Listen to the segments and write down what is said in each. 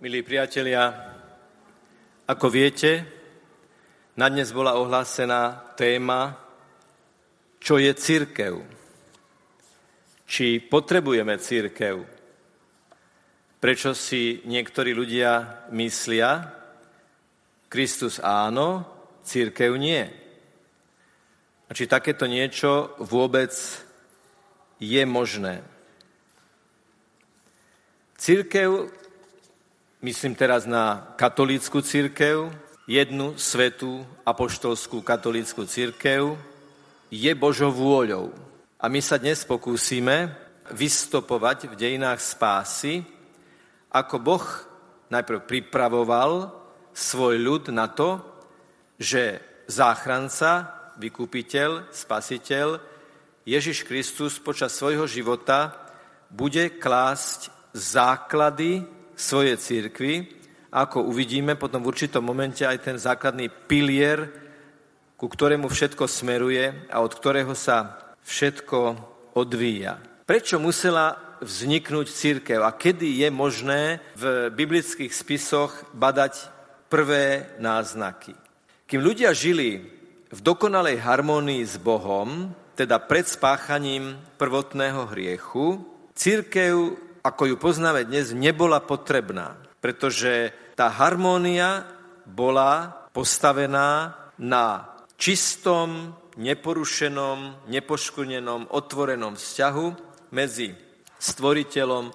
Milí priatelia, ako viete, na dnes bola ohlásená téma, čo je církev. Či potrebujeme církev. Prečo si niektorí ľudia myslia, Kristus áno, církev nie. A či takéto niečo vôbec je možné. Církev Myslím teraz na katolícku církev, jednu svetú apoštolskú katolícku církev, je Božou vôľou. A my sa dnes pokúsime vystopovať v dejinách spásy, ako Boh najprv pripravoval svoj ľud na to, že záchranca, vykupiteľ, spasiteľ, Ježiš Kristus počas svojho života bude klásť základy svojej církvy, ako uvidíme potom v určitom momente aj ten základný pilier, ku ktorému všetko smeruje a od ktorého sa všetko odvíja. Prečo musela vzniknúť církev a kedy je možné v biblických spisoch badať prvé náznaky? Kým ľudia žili v dokonalej harmonii s Bohom, teda pred spáchaním prvotného hriechu, církev ako ju poznáme dnes, nebola potrebná, pretože tá harmónia bola postavená na čistom, neporušenom, nepoškvrnenom, otvorenom vzťahu medzi stvoriteľom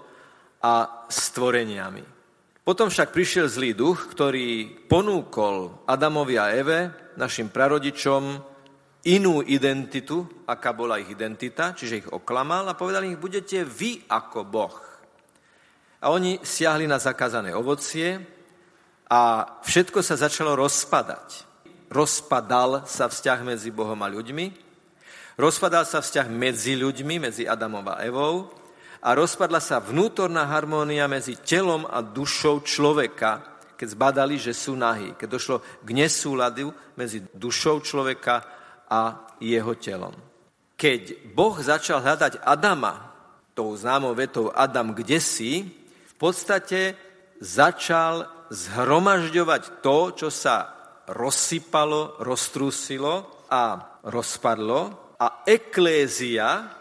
a stvoreniami. Potom však prišiel zlý duch, ktorý ponúkol Adamovi a Eve, našim prarodičom, inú identitu, aká bola ich identita, čiže ich oklamal a povedal im, budete vy ako Boh. A oni siahli na zakázané ovocie a všetko sa začalo rozpadať. Rozpadal sa vzťah medzi Bohom a ľuďmi, rozpadal sa vzťah medzi ľuďmi, medzi Adamom a Evou a rozpadla sa vnútorná harmónia medzi telom a dušou človeka, keď zbadali, že sú nahí, keď došlo k nesúladu medzi dušou človeka a jeho telom. Keď Boh začal hľadať Adama, tou známou vetou Adam, kde si, v podstate začal zhromažďovať to, čo sa rozsypalo, roztrúsilo a rozpadlo a eklézia,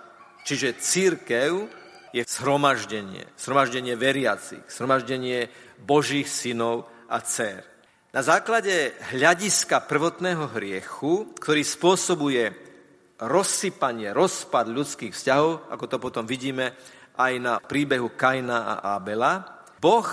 čiže církev, je zhromaždenie, zhromaždenie veriacich, zhromaždenie Božích synov a dcer. Na základe hľadiska prvotného hriechu, ktorý spôsobuje rozsypanie, rozpad ľudských vzťahov, ako to potom vidíme aj na príbehu Kaina a Abela, Boh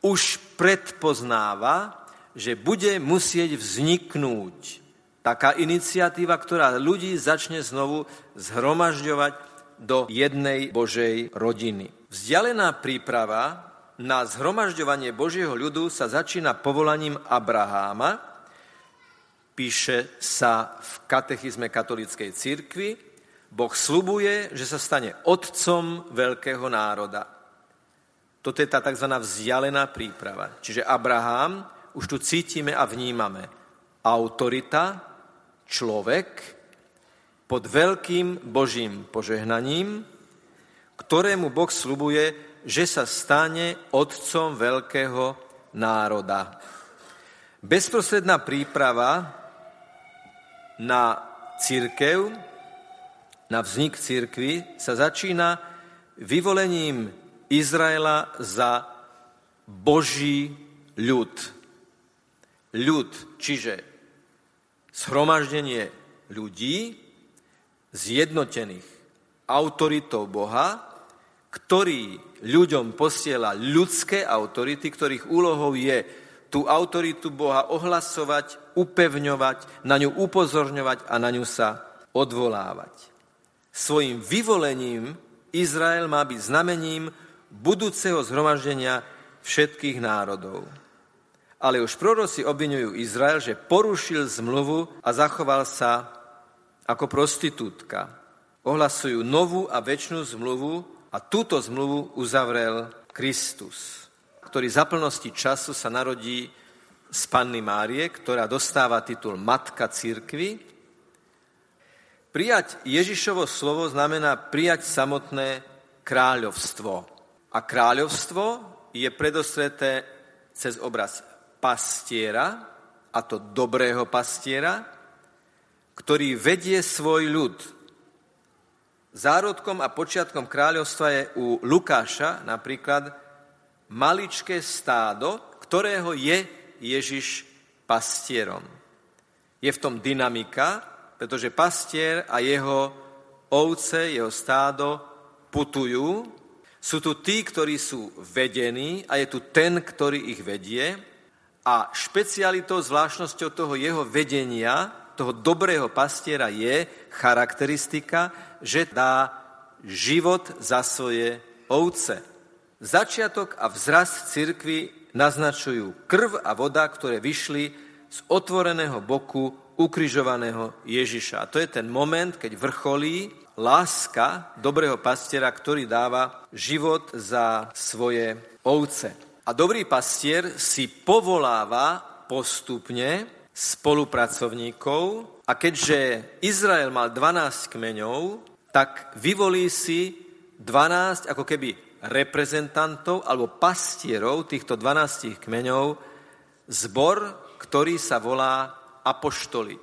už predpoznáva, že bude musieť vzniknúť taká iniciatíva, ktorá ľudí začne znovu zhromažďovať do jednej Božej rodiny. Vzdialená príprava na zhromažďovanie Božieho ľudu sa začína povolaním Abraháma, píše sa v katechizme katolíckej cirkvi, Boh slubuje, že sa stane otcom veľkého národa. Toto je tá tzv. vzdialená príprava. Čiže Abraham, už tu cítime a vnímame, autorita, človek pod veľkým Božím požehnaním, ktorému Boh slubuje, že sa stane otcom veľkého národa. Bezprostredná príprava na církev na vznik církvy sa začína vyvolením Izraela za Boží ľud. Ľud, čiže zhromaždenie ľudí zjednotených autoritou Boha, ktorý ľuďom posiela ľudské autority, ktorých úlohou je tú autoritu Boha ohlasovať, upevňovať, na ňu upozorňovať a na ňu sa odvolávať svojim vyvolením Izrael má byť znamením budúceho zhromaždenia všetkých národov. Ale už proroci obvinujú Izrael, že porušil zmluvu a zachoval sa ako prostitútka. Ohlasujú novú a väčšinu zmluvu a túto zmluvu uzavrel Kristus, ktorý za plnosti času sa narodí z Panny Márie, ktorá dostáva titul Matka církvy Prijať Ježišovo slovo znamená prijať samotné kráľovstvo. A kráľovstvo je predostreté cez obraz pastiera, a to dobrého pastiera, ktorý vedie svoj ľud. Zárodkom a počiatkom kráľovstva je u Lukáša napríklad maličké stádo, ktorého je Ježiš pastierom. Je v tom dynamika, pretože pastier a jeho ovce, jeho stádo putujú. Sú tu tí, ktorí sú vedení a je tu ten, ktorý ich vedie. A špecialitou, zvláštnosťou toho jeho vedenia, toho dobrého pastiera je charakteristika, že dá život za svoje ovce. Začiatok a vzrast cirkvy naznačujú krv a voda, ktoré vyšli z otvoreného boku ukrižovaného Ježiša. A to je ten moment, keď vrcholí láska dobrého pastiera, ktorý dáva život za svoje ovce. A dobrý pastier si povoláva postupne spolupracovníkov a keďže Izrael mal 12 kmeňov, tak vyvolí si 12 ako keby reprezentantov alebo pastierov týchto 12 kmeňov zbor, ktorý sa volá apoštoli.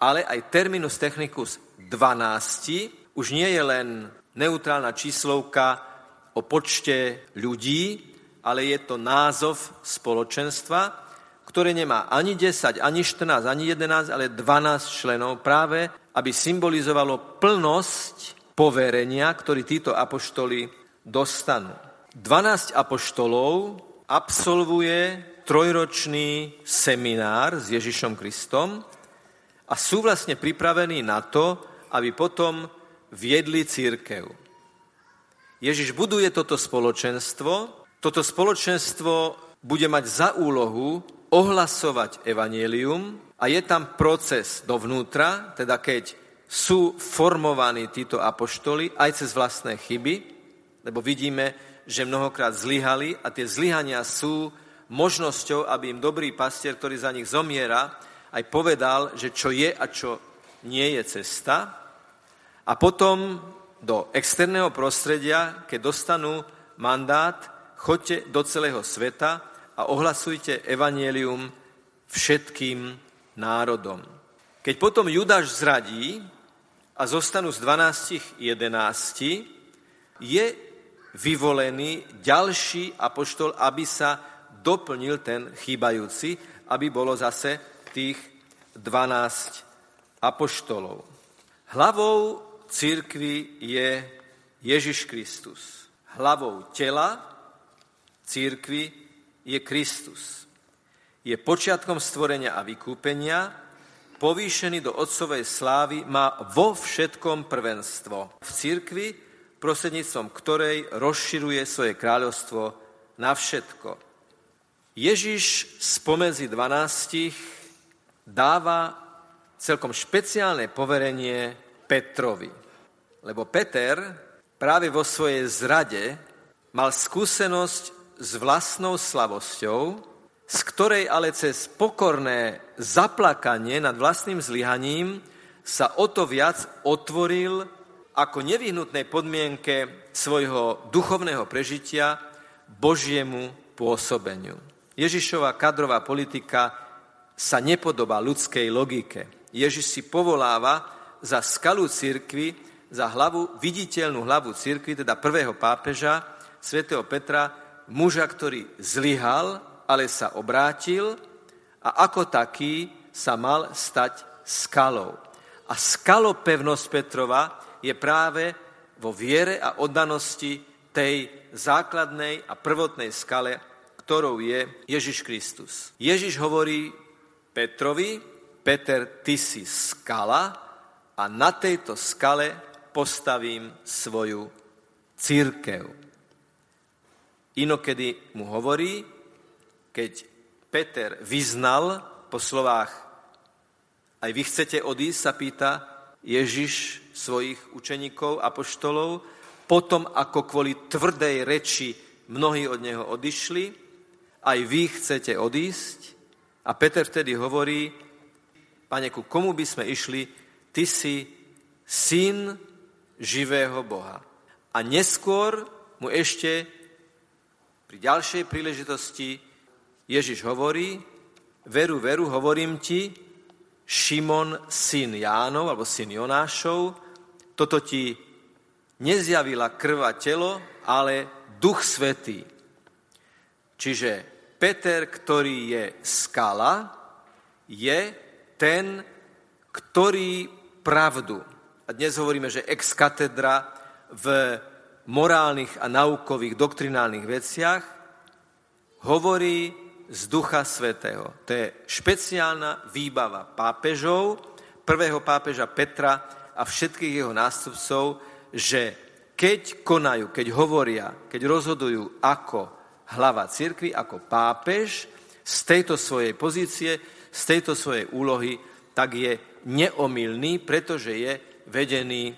Ale aj terminus technicus 12 už nie je len neutrálna číslovka o počte ľudí, ale je to názov spoločenstva, ktoré nemá ani 10, ani 14, ani 11, ale 12 členov práve, aby symbolizovalo plnosť poverenia, ktorý títo apoštoli dostanú. 12 apoštolov absolvuje trojročný seminár s Ježišom Kristom a sú vlastne pripravení na to, aby potom viedli církev. Ježiš buduje toto spoločenstvo. Toto spoločenstvo bude mať za úlohu ohlasovať evanielium a je tam proces dovnútra, teda keď sú formovaní títo apoštoli aj cez vlastné chyby, lebo vidíme, že mnohokrát zlyhali a tie zlyhania sú možnosťou, aby im dobrý pastier, ktorý za nich zomiera, aj povedal, že čo je a čo nie je cesta. A potom do externého prostredia, keď dostanú mandát, choďte do celého sveta a ohlasujte evanielium všetkým národom. Keď potom Judáš zradí a zostanú z 12 11, je vyvolený ďalší apoštol, aby sa doplnil ten chýbajúci, aby bolo zase tých 12 apoštolov. Hlavou církvy je Ježiš Kristus. Hlavou tela církvy je Kristus. Je počiatkom stvorenia a vykúpenia, povýšený do otcovej slávy, má vo všetkom prvenstvo. V církvi prostredníctvom ktorej rozširuje svoje kráľovstvo na všetko. Ježiš spomedzi dvanástich dáva celkom špeciálne poverenie Petrovi. Lebo Peter práve vo svojej zrade mal skúsenosť s vlastnou slavosťou, z ktorej ale cez pokorné zaplakanie nad vlastným zlyhaním sa o to viac otvoril ako nevyhnutnej podmienke svojho duchovného prežitia Božiemu pôsobeniu. Ježišova kadrová politika sa nepodobá ľudskej logike. Ježiš si povoláva za skalu církvy, za hlavu, viditeľnú hlavu církvy, teda prvého pápeža, svätého Petra, muža, ktorý zlyhal, ale sa obrátil a ako taký sa mal stať skalou. A skalopevnosť Petrova je práve vo viere a oddanosti tej základnej a prvotnej skale, ktorou je Ježiš Kristus. Ježiš hovorí Petrovi, Peter, ty si skala a na tejto skale postavím svoju církev. Inokedy mu hovorí, keď Peter vyznal po slovách aj vy chcete odísť, sa pýta Ježiš svojich učeníkov, apoštolov, potom ako kvôli tvrdej reči mnohí od neho odišli, aj vy chcete odísť. A Peter vtedy hovorí, pane, ku komu by sme išli, ty si syn živého Boha. A neskôr mu ešte pri ďalšej príležitosti Ježiš hovorí, veru, veru, hovorím ti, Šimon, syn Jánov, alebo syn Jonášov, toto ti nezjavila krva telo, ale duch svetý. Čiže Peter, ktorý je skala, je ten, ktorý pravdu, a dnes hovoríme, že ex katedra v morálnych a naukových doktrinálnych veciach, hovorí z Ducha Svetého. To je špeciálna výbava pápežov, prvého pápeža Petra a všetkých jeho nástupcov, že keď konajú, keď hovoria, keď rozhodujú ako hlava cirkvi, ako pápež, z tejto svojej pozície, z tejto svojej úlohy, tak je neomilný, pretože je vedený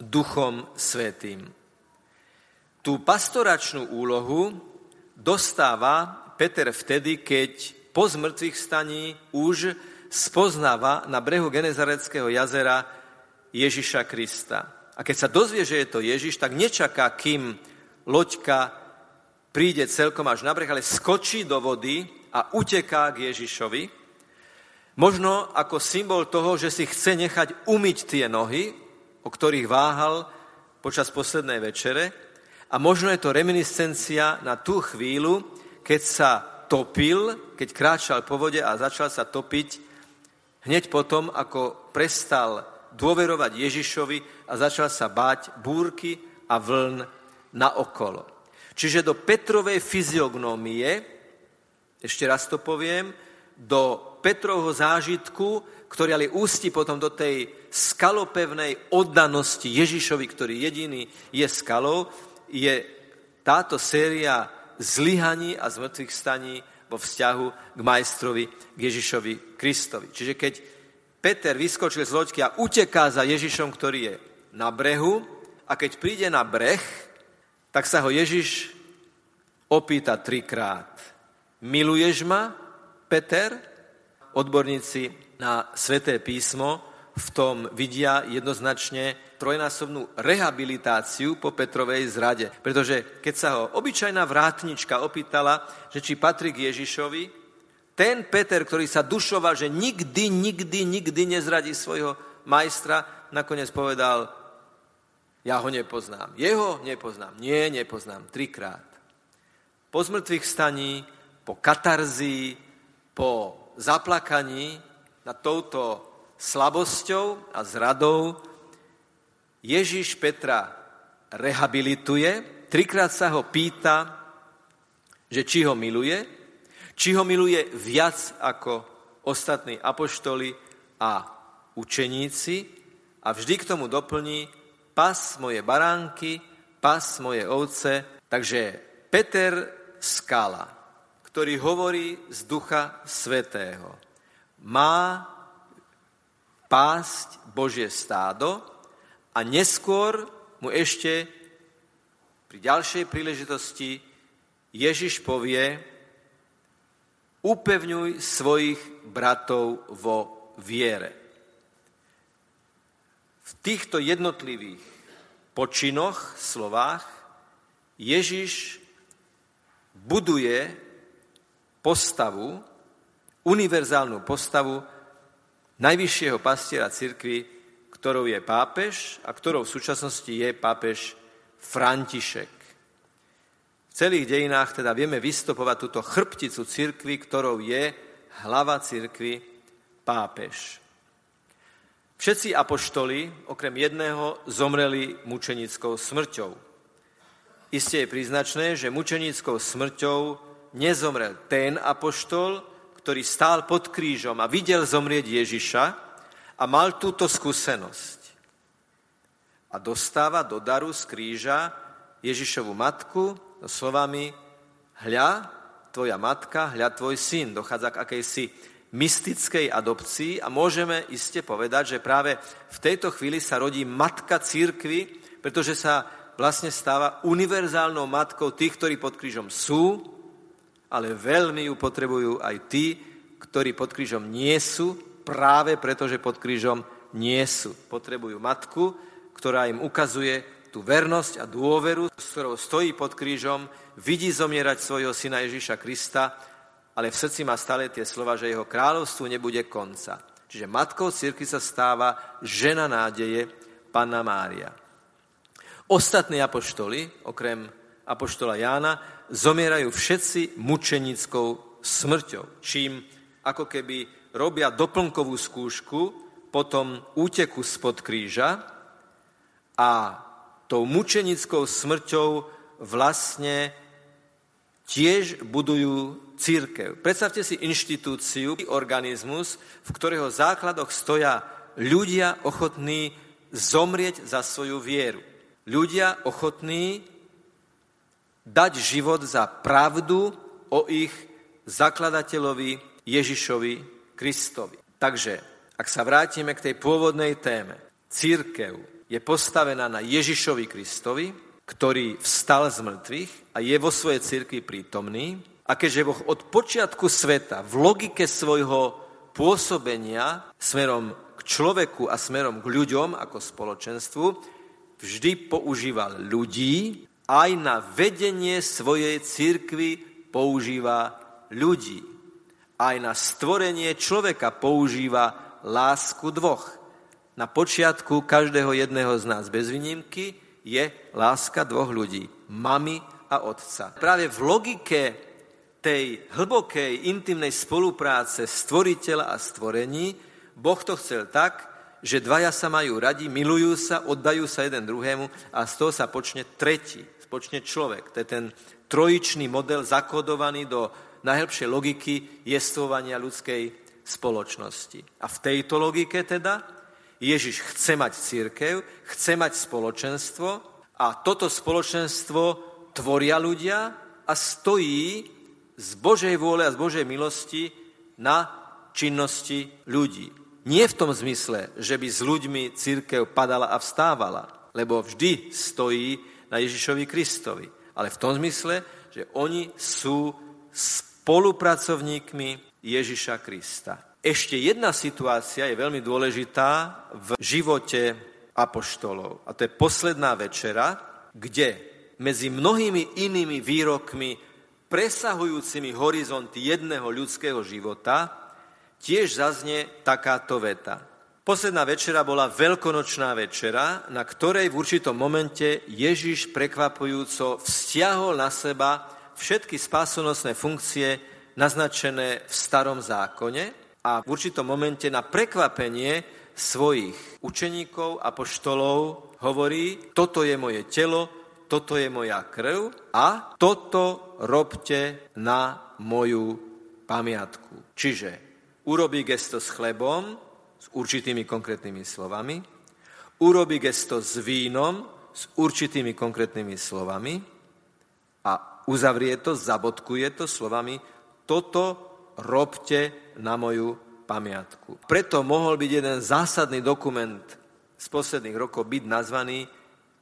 Duchom Svetým. Tú pastoračnú úlohu dostáva Peter vtedy, keď po zmrtvých staní už spoznáva na brehu Genezareckého jazera Ježiša Krista. A keď sa dozvie, že je to Ježiš, tak nečaká, kým loďka príde celkom až na breh, ale skočí do vody a uteká k Ježišovi Možno ako symbol toho, že si chce nechať umyť tie nohy, o ktorých váhal počas poslednej večere. A možno je to reminiscencia na tú chvíľu, keď sa topil, keď kráčal po vode a začal sa topiť hneď potom, ako prestal dôverovať Ježišovi a začal sa báť búrky a vln na okolo. Čiže do Petrovej fyziognómie, ešte raz to poviem, do Petrovho zážitku, ktorý ale ústi potom do tej skalopevnej oddanosti Ježišovi, ktorý jediný je skalou, je táto séria zlyhaní a zmrtvých staní vo vzťahu k majstrovi, k Ježišovi Kristovi. Čiže keď Peter vyskočil z loďky a uteká za Ježišom, ktorý je na brehu, a keď príde na breh, tak sa ho Ježiš opýta trikrát. Miluješ ma, Peter? odborníci na sveté písmo v tom vidia jednoznačne trojnásobnú rehabilitáciu po Petrovej zrade. Pretože keď sa ho obyčajná vrátnička opýtala, že či patrí k Ježišovi, ten Peter, ktorý sa dušoval, že nikdy, nikdy, nikdy nezradí svojho majstra, nakoniec povedal, ja ho nepoznám. Jeho nepoznám. Nie, nepoznám. Trikrát. Po zmrtvých staní, po katarzii, po zaplakaní nad touto slabosťou a zradou Ježíš Petra rehabilituje, trikrát sa ho pýta, že či ho miluje, či ho miluje viac ako ostatní apoštoli a učeníci a vždy k tomu doplní pas moje baránky, pas moje ovce. Takže Peter Skala ktorý hovorí z Ducha Svetého. Má pásť Božie stádo a neskôr mu ešte pri ďalšej príležitosti Ježiš povie, upevňuj svojich bratov vo viere. V týchto jednotlivých počinoch, slovách, Ježiš buduje postavu, univerzálnu postavu najvyššieho pastiera cirkvi, ktorou je pápež a ktorou v súčasnosti je pápež František. V celých dejinách teda vieme vystopovať túto chrbticu cirkvi, ktorou je hlava cirkvi pápež. Všetci apoštoli, okrem jedného, zomreli mučenickou smrťou. Isté je príznačné, že mučenickou smrťou nezomrel ten apoštol, ktorý stál pod krížom a videl zomrieť Ježiša a mal túto skúsenosť. A dostáva do daru z kríža Ježišovu matku slovami hľa, tvoja matka, hľa, tvoj syn. Dochádza k akejsi mystickej adopcii a môžeme iste povedať, že práve v tejto chvíli sa rodí matka církvy, pretože sa vlastne stáva univerzálnou matkou tých, ktorí pod krížom sú ale veľmi ju potrebujú aj tí, ktorí pod krížom nie sú, práve preto, že pod krížom nie sú. Potrebujú matku, ktorá im ukazuje tú vernosť a dôveru, s ktorou stojí pod krížom, vidí zomierať svojho syna Ježíša Krista ale v srdci má stále tie slova, že jeho kráľovstvu nebude konca. Čiže matkou cirkvi sa stáva žena nádeje, Panna Mária. Ostatní apoštoli, okrem apoštola Jána, zomierajú všetci mučenickou smrťou, čím ako keby robia doplnkovú skúšku potom úteku spod kríža a tou mučenickou smrťou vlastne tiež budujú církev. Predstavte si inštitúciu, organizmus, v ktorého základoch stoja ľudia ochotní zomrieť za svoju vieru. Ľudia ochotní dať život za pravdu o ich zakladateľovi Ježišovi Kristovi. Takže, ak sa vrátime k tej pôvodnej téme, církev je postavená na Ježišovi Kristovi, ktorý vstal z mŕtvych a je vo svojej církvi prítomný. A keďže Boh od počiatku sveta v logike svojho pôsobenia smerom človeku a smerom k ľuďom ako spoločenstvu vždy používal ľudí, aj na vedenie svojej církvy používa ľudí. Aj na stvorenie človeka používa lásku dvoch. Na počiatku každého jedného z nás bez výnimky je láska dvoch ľudí, mamy a otca. Práve v logike tej hlbokej, intimnej spolupráce stvoriteľa a stvorení Boh to chcel tak, že dvaja sa majú radi, milujú sa, oddajú sa jeden druhému a z toho sa počne tretí, počne človek. To je ten trojičný model zakodovaný do najhlbšej logiky jestvovania ľudskej spoločnosti. A v tejto logike teda Ježiš chce mať církev, chce mať spoločenstvo a toto spoločenstvo tvoria ľudia a stojí z Božej vôle a z Božej milosti na činnosti ľudí. Nie v tom zmysle, že by s ľuďmi církev padala a vstávala, lebo vždy stojí na Ježišovi Kristovi. Ale v tom zmysle, že oni sú spolupracovníkmi Ježiša Krista. Ešte jedna situácia je veľmi dôležitá v živote apoštolov. A to je posledná večera, kde medzi mnohými inými výrokmi presahujúcimi horizonty jedného ľudského života tiež zaznie takáto veta. Posledná večera bola veľkonočná večera, na ktorej v určitom momente Ježiš prekvapujúco vzťahol na seba všetky spásonosné funkcie naznačené v starom zákone a v určitom momente na prekvapenie svojich učeníkov a poštolov hovorí, toto je moje telo, toto je moja krv a toto robte na moju pamiatku. Čiže urobí gesto s chlebom, s určitými konkrétnymi slovami, urobí gesto s vínom, s určitými konkrétnymi slovami a uzavrie to, zabodkuje to slovami toto robte na moju pamiatku. Preto mohol byť jeden zásadný dokument z posledných rokov byť nazvaný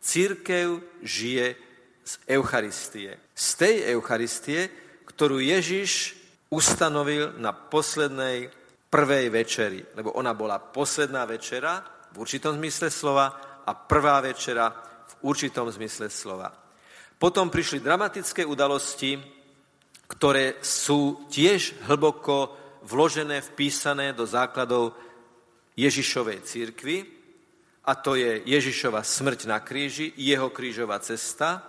Církev žije z Eucharistie. Z tej Eucharistie, ktorú Ježiš ustanovil na poslednej prvej večeri, lebo ona bola posledná večera v určitom zmysle slova a prvá večera v určitom zmysle slova. Potom prišli dramatické udalosti, ktoré sú tiež hlboko vložené, vpísané do základov Ježišovej církvy, a to je Ježišova smrť na kríži, jeho krížová cesta,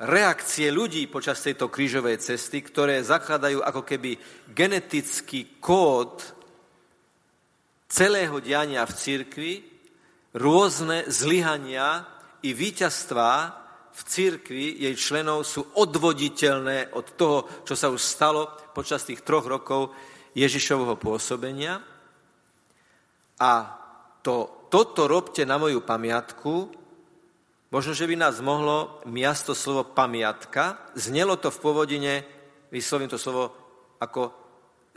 reakcie ľudí počas tejto krížovej cesty, ktoré zakladajú ako keby genetický kód celého diania v cirkvi, rôzne zlyhania i víťazstvá v cirkvi jej členov sú odvoditeľné od toho, čo sa už stalo počas tých troch rokov Ježišovho pôsobenia. A to, toto robte na moju pamiatku, Možno, že by nás mohlo miasto slovo pamiatka. Znelo to v pôvodine, vyslovím to slovo ako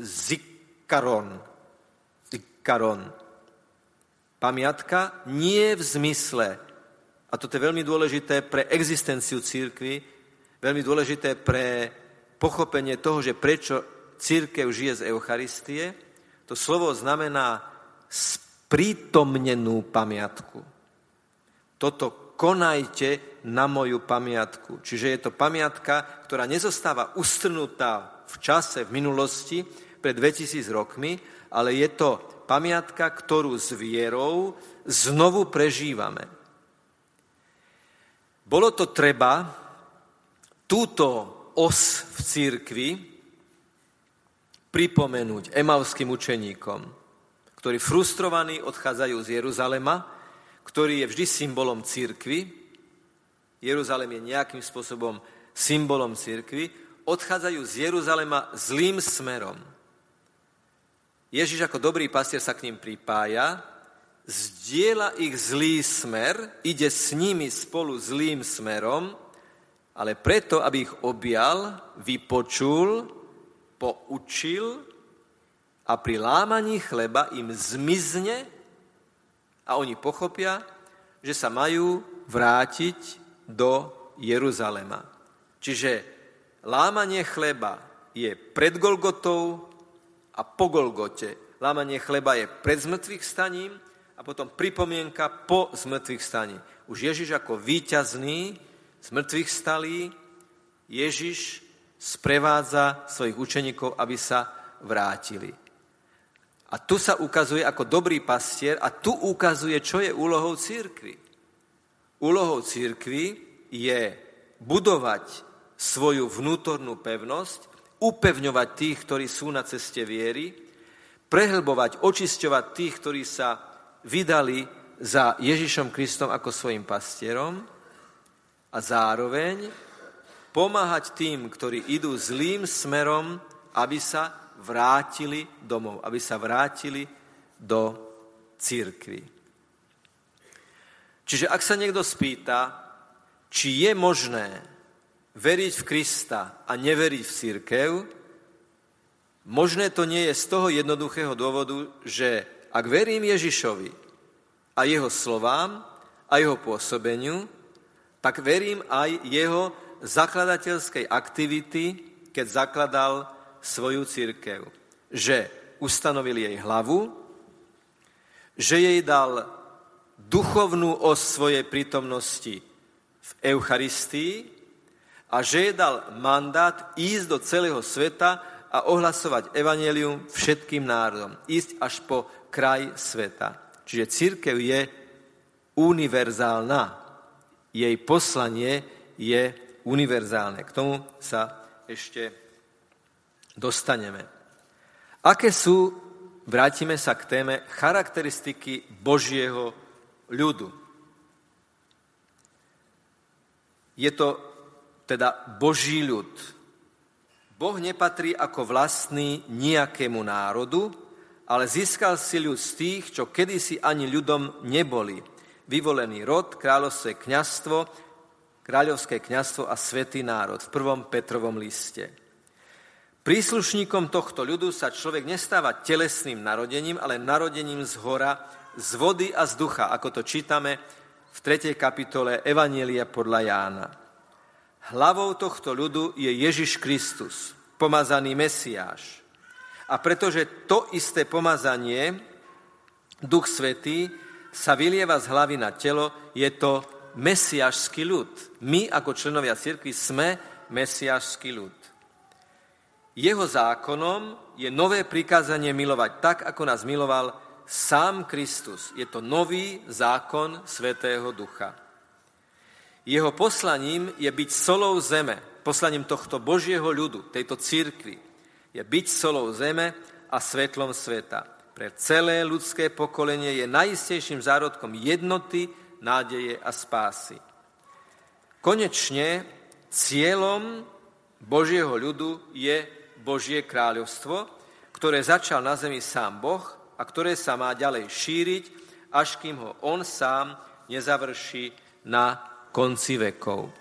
zikaron. Zikaron. Pamiatka nie v zmysle, a toto je veľmi dôležité pre existenciu církvy, veľmi dôležité pre pochopenie toho, že prečo církev žije z Eucharistie, to slovo znamená sprítomnenú pamiatku. Toto konajte na moju pamiatku. Čiže je to pamiatka, ktorá nezostáva ustrnutá v čase, v minulosti, pred 2000 rokmi, ale je to pamiatka, ktorú s vierou znovu prežívame. Bolo to treba túto os v církvi pripomenúť emavským učeníkom, ktorí frustrovaní odchádzajú z Jeruzalema, ktorý je vždy symbolom církvy. Jeruzalem je nejakým spôsobom symbolom církvy. Odchádzajú z Jeruzalema zlým smerom. Ježiš ako dobrý pastier sa k ním pripája, zdieľa ich zlý smer, ide s nimi spolu zlým smerom, ale preto, aby ich objal, vypočul, poučil a pri lámaní chleba im zmizne a oni pochopia, že sa majú vrátiť do Jeruzalema. Čiže lámanie chleba je pred Golgotou a po Golgote. Lámanie chleba je pred zmrtvých staním a potom pripomienka po zmrtvých staní. Už Ježiš ako víťazný zmrtvých stalí, Ježiš sprevádza svojich učeníkov, aby sa vrátili. A tu sa ukazuje ako dobrý pastier a tu ukazuje, čo je úlohou církvy. Úlohou církvy je budovať svoju vnútornú pevnosť, upevňovať tých, ktorí sú na ceste viery, prehlbovať, očisťovať tých, ktorí sa vydali za Ježišom Kristom ako svojim pastierom a zároveň pomáhať tým, ktorí idú zlým smerom, aby sa vrátili domov, aby sa vrátili do církvy. Čiže ak sa niekto spýta, či je možné veriť v Krista a neveriť v církev, možné to nie je z toho jednoduchého dôvodu, že ak verím Ježišovi a jeho slovám a jeho pôsobeniu, tak verím aj jeho zakladateľskej aktivity, keď zakladal svoju církev. Že ustanovil jej hlavu, že jej dal duchovnú os svojej prítomnosti v Eucharistii a že jej dal mandát ísť do celého sveta a ohlasovať evanelium všetkým národom. Ísť až po kraj sveta. Čiže církev je univerzálna. Jej poslanie je univerzálne. K tomu sa ešte dostaneme. Aké sú, vrátime sa k téme, charakteristiky Božieho ľudu? Je to teda Boží ľud. Boh nepatrí ako vlastný nejakému národu, ale získal si ľud z tých, čo kedysi ani ľudom neboli. Vyvolený rod, kráľovské kňastvo, kráľovské kňastvo a svetý národ v prvom Petrovom liste. Príslušníkom tohto ľudu sa človek nestáva telesným narodením, ale narodením z hora, z vody a z ducha, ako to čítame v 3. kapitole Evanielia podľa Jána. Hlavou tohto ľudu je Ježiš Kristus, pomazaný Mesiáš. A pretože to isté pomazanie, Duch Svetý, sa vylieva z hlavy na telo, je to mesiašský ľud. My ako členovia cirkvi sme mesiašský ľud. Jeho zákonom je nové prikázanie milovať tak, ako nás miloval sám Kristus. Je to nový zákon Svetého Ducha. Jeho poslaním je byť solou zeme, poslaním tohto Božieho ľudu, tejto církvy, je byť solou zeme a svetlom sveta. Pre celé ľudské pokolenie je najistejším zárodkom jednoty, nádeje a spásy. Konečne cieľom Božieho ľudu je Božie kráľovstvo, ktoré začal na zemi sám Boh a ktoré sa má ďalej šíriť, až kým ho on sám nezavrší na konci vekov.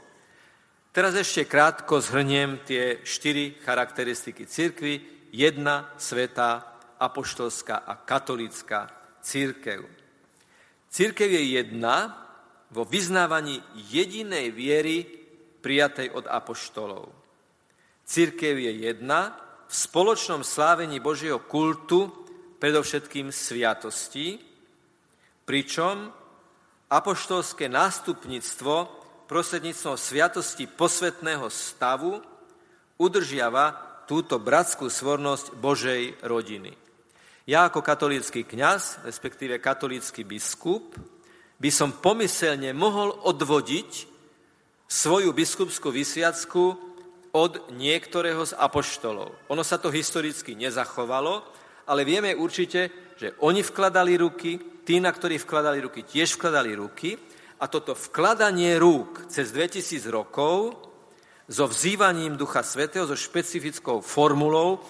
Teraz ešte krátko zhrniem tie štyri charakteristiky církvy. Jedna, svetá, apoštolská a katolická církev. Církev je jedna vo vyznávaní jedinej viery prijatej od apoštolov. Církev je jedna v spoločnom slávení Božieho kultu, predovšetkým sviatostí, pričom apoštolské nástupníctvo prostredníctvom sviatosti posvetného stavu udržiava túto bratskú svornosť Božej rodiny. Ja ako katolícky kňaz, respektíve katolícky biskup, by som pomyselne mohol odvodiť svoju biskupskú vysviacku od niektorého z apoštolov. Ono sa to historicky nezachovalo, ale vieme určite, že oni vkladali ruky, tí, na ktorí vkladali ruky, tiež vkladali ruky a toto vkladanie rúk cez 2000 rokov so vzývaním Ducha Svetého, so špecifickou formulou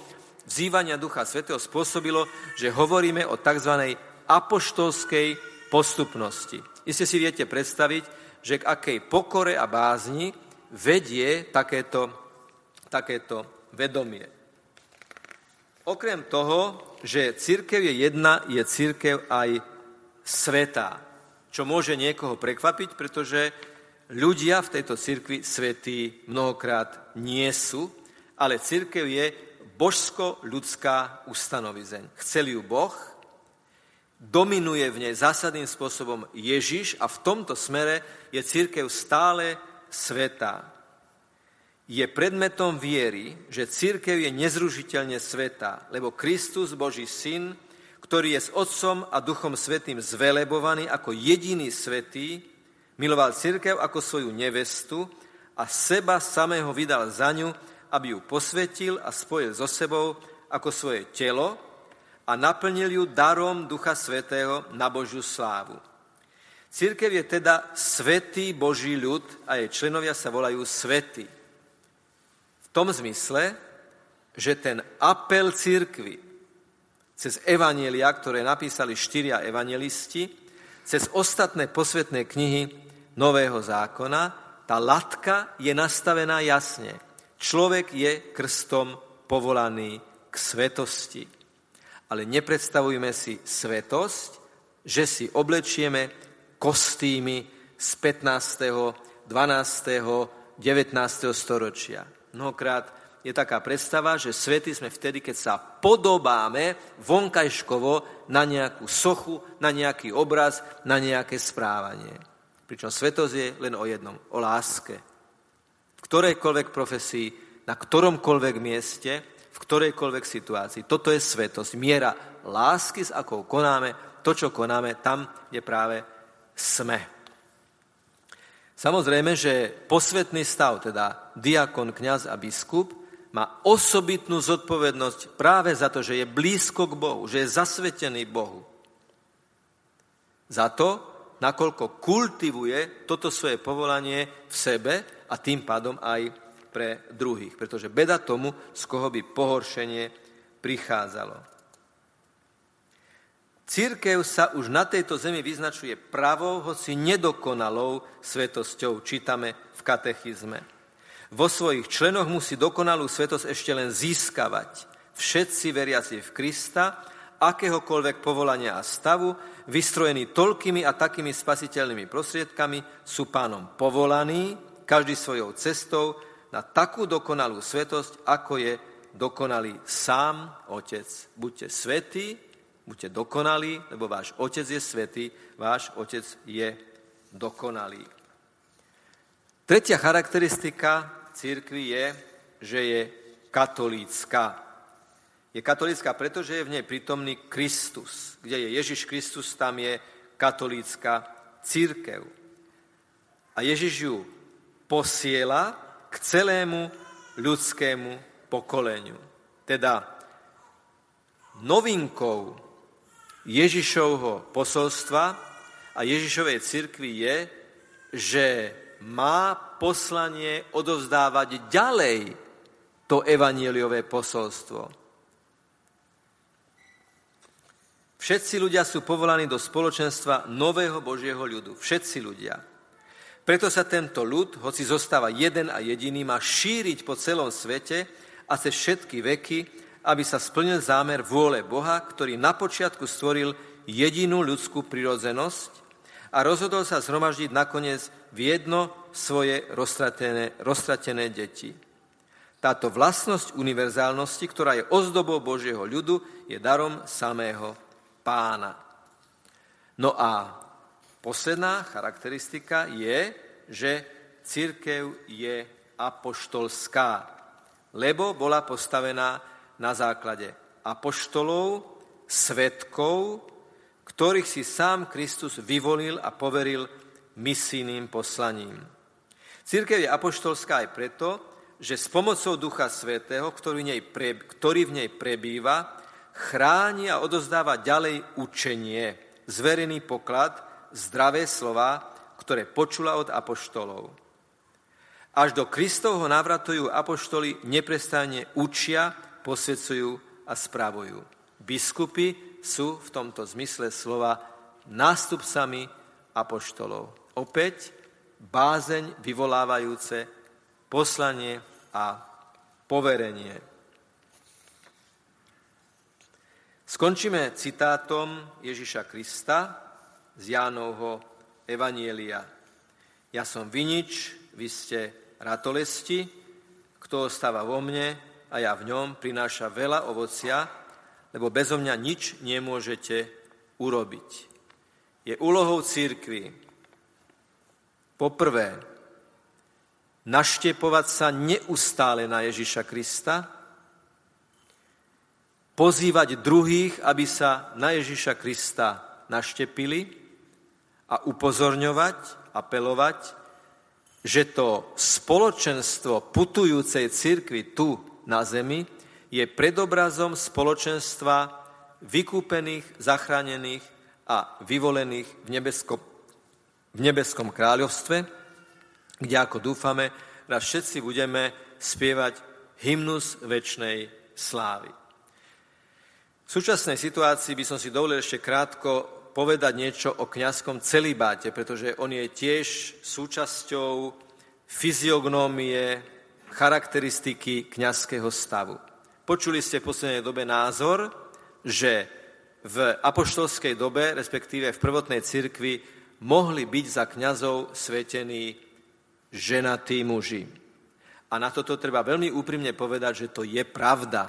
vzývania Ducha Svetého spôsobilo, že hovoríme o tzv. apoštolskej postupnosti. Iste si viete predstaviť, že k akej pokore a bázni vedie takéto, takéto vedomie. Okrem toho, že církev je jedna, je církev aj svetá, čo môže niekoho prekvapiť, pretože ľudia v tejto církvi svetí mnohokrát nie sú, ale církev je božsko-ľudská ustanovizeň. Chcel ju Boh, dominuje v nej zásadným spôsobom Ježiš a v tomto smere je církev stále svetá. Je predmetom viery, že církev je nezružiteľne svetá, lebo Kristus, Boží syn, ktorý je s Otcom a Duchom Svetým zvelebovaný ako jediný svetý, miloval církev ako svoju nevestu a seba samého vydal za ňu, aby ju posvetil a spojil so sebou ako svoje telo, a naplnil ju darom Ducha Svetého na Božiu slávu. Církev je teda svetý Boží ľud a jej členovia sa volajú svety. Tom zmysle, že ten apel církvy cez evanielia, ktoré napísali štyria evangelisti, cez ostatné posvetné knihy Nového zákona, tá latka je nastavená jasne. Človek je krstom povolaný k svetosti ale nepredstavujme si svetosť, že si oblečieme kostýmy z 15., 12., 19. storočia. Mnohokrát je taká predstava, že svety sme vtedy, keď sa podobáme vonkajškovo na nejakú sochu, na nejaký obraz, na nejaké správanie. Pričom svetosť je len o jednom, o láske. V ktorejkoľvek profesii, na ktoromkoľvek mieste v ktorejkoľvek situácii. Toto je svetosť, miera lásky, s akou konáme to, čo konáme tam, kde práve sme. Samozrejme, že posvetný stav, teda diakon, kňaz a biskup, má osobitnú zodpovednosť práve za to, že je blízko k Bohu, že je zasvetený Bohu. Za to, nakoľko kultivuje toto svoje povolanie v sebe a tým pádom aj pre druhých, pretože beda tomu, z koho by pohoršenie prichádzalo. Církev sa už na tejto zemi vyznačuje pravou, hoci nedokonalou svetosťou, čítame v katechizme. Vo svojich členoch musí dokonalú svetosť ešte len získavať. Všetci veriaci v Krista, akéhokoľvek povolania a stavu, vystrojení toľkými a takými spasiteľnými prostriedkami, sú pánom povolaní, každý svojou cestou, na takú dokonalú svetosť, ako je dokonalý sám Otec. Buďte svetí, buďte dokonalí, lebo váš Otec je svetý, váš Otec je dokonalý. Tretia charakteristika církvy je, že je katolícka. Je katolícka, pretože je v nej prítomný Kristus. Kde je Ježiš Kristus, tam je katolícka církev. A Ježiš ju posiela k celému ľudskému pokoleniu. Teda novinkou Ježišovho posolstva a Ježišovej cirkvi je, že má poslanie odovzdávať ďalej to evanieliové posolstvo. Všetci ľudia sú povolaní do spoločenstva nového Božieho ľudu. Všetci ľudia. Preto sa tento ľud, hoci zostáva jeden a jediný, má šíriť po celom svete a cez všetky veky, aby sa splnil zámer vôle Boha, ktorý na počiatku stvoril jedinú ľudskú prirodzenosť a rozhodol sa zhromaždiť nakoniec v jedno svoje roztratené, roztratené deti. Táto vlastnosť univerzálnosti, ktorá je ozdobou Božieho ľudu, je darom samého pána. No a posledná charakteristika je, že církev je apoštolská, lebo bola postavená na základe apoštolov, svetkov, ktorých si sám Kristus vyvolil a poveril misijným poslaním. Církev je apoštolská aj preto, že s pomocou Ducha Svetého, ktorý v nej, prebýva, chráni a odozdáva ďalej učenie, zverený poklad, zdravé slova, ktoré počula od apoštolov. Až do Kristovho návratu apoštoli neprestane učia, posvedcujú a spravujú. Biskupy sú v tomto zmysle slova nástupcami apoštolov. Opäť bázeň vyvolávajúce poslanie a poverenie. Skončíme citátom Ježiša Krista z Jánovho Evanielia. Ja som vinič, vy ste ratolesti, kto ostáva vo mne a ja v ňom, prináša veľa ovocia, lebo bezo mňa nič nemôžete urobiť. Je úlohou církvy poprvé naštepovať sa neustále na Ježiša Krista, pozývať druhých, aby sa na Ježiša Krista naštepili a upozorňovať, apelovať, že to spoločenstvo putujúcej cirkvi tu na zemi je predobrazom spoločenstva vykúpených, zachránených a vyvolených v nebeskom, v nebeskom kráľovstve, kde, ako dúfame, raz všetci budeme spievať hymnus väčšnej slávy. V súčasnej situácii by som si dovolil ešte krátko povedať niečo o kňazskom celibáte, pretože on je tiež súčasťou fyziognómie, charakteristiky kňazského stavu. Počuli ste v poslednej dobe názor, že v apoštolskej dobe, respektíve v prvotnej cirkvi, mohli byť za kňazov svetení ženatí muži. A na toto treba veľmi úprimne povedať, že to je pravda.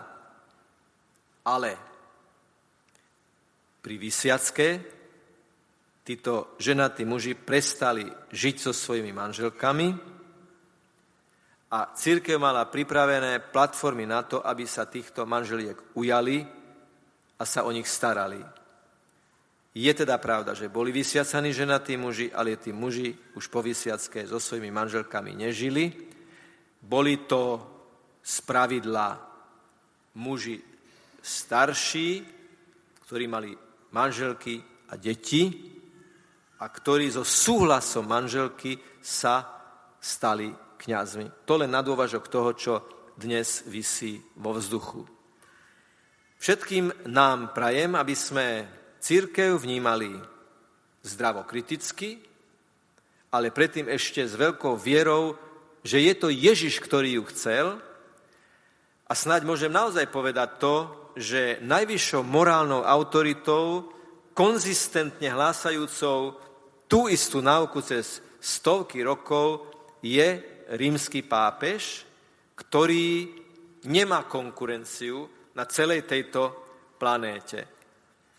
Ale pri Vysiacké títo ženatí muži prestali žiť so svojimi manželkami a církev mala pripravené platformy na to, aby sa týchto manželiek ujali a sa o nich starali. Je teda pravda, že boli vysiacaní ženatí muži, ale tí muži už po vysiacké so svojimi manželkami nežili. Boli to z pravidla muži starší, ktorí mali manželky a deti a ktorí so súhlasom manželky sa stali kňazmi. To len na dôvažok toho, čo dnes vysí vo vzduchu. Všetkým nám prajem, aby sme církev vnímali zdravokriticky, ale predtým ešte s veľkou vierou, že je to Ježiš, ktorý ju chcel a snáď môžem naozaj povedať to, že najvyššou morálnou autoritou, konzistentne hlásajúcou tú istú náuku cez stovky rokov, je rímsky pápež, ktorý nemá konkurenciu na celej tejto planéte.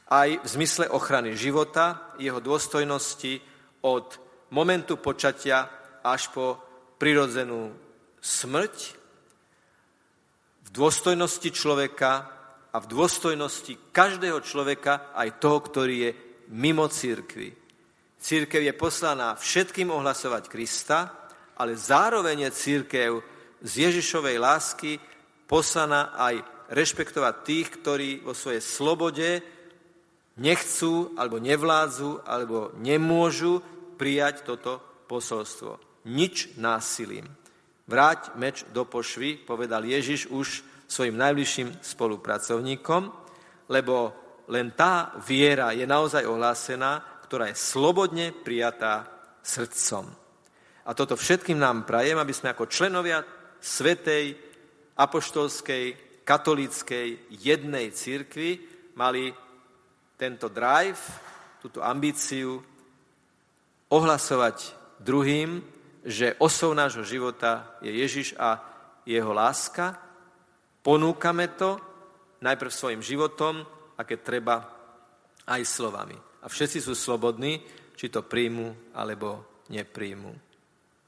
Aj v zmysle ochrany života, jeho dôstojnosti od momentu počatia až po prirodzenú smrť, v dôstojnosti človeka a v dôstojnosti každého človeka, aj toho, ktorý je mimo církvy. Církev je poslaná všetkým ohlasovať Krista, ale zároveň je církev z Ježišovej lásky poslaná aj rešpektovať tých, ktorí vo svojej slobode nechcú, alebo nevládzu, alebo nemôžu prijať toto posolstvo. Nič násilím. Vráť meč do pošvy, povedal Ježiš už svojim najbližším spolupracovníkom, lebo len tá viera je naozaj ohlásená, ktorá je slobodne prijatá srdcom. A toto všetkým nám prajem, aby sme ako členovia svetej, apoštolskej, katolíckej, jednej církvy mali tento drive, túto ambíciu ohlasovať druhým, že osou nášho života je Ježiš a jeho láska Ponúkame to najprv svojim životom a keď treba aj slovami. A všetci sú slobodní či to príjmu alebo nepríjmu.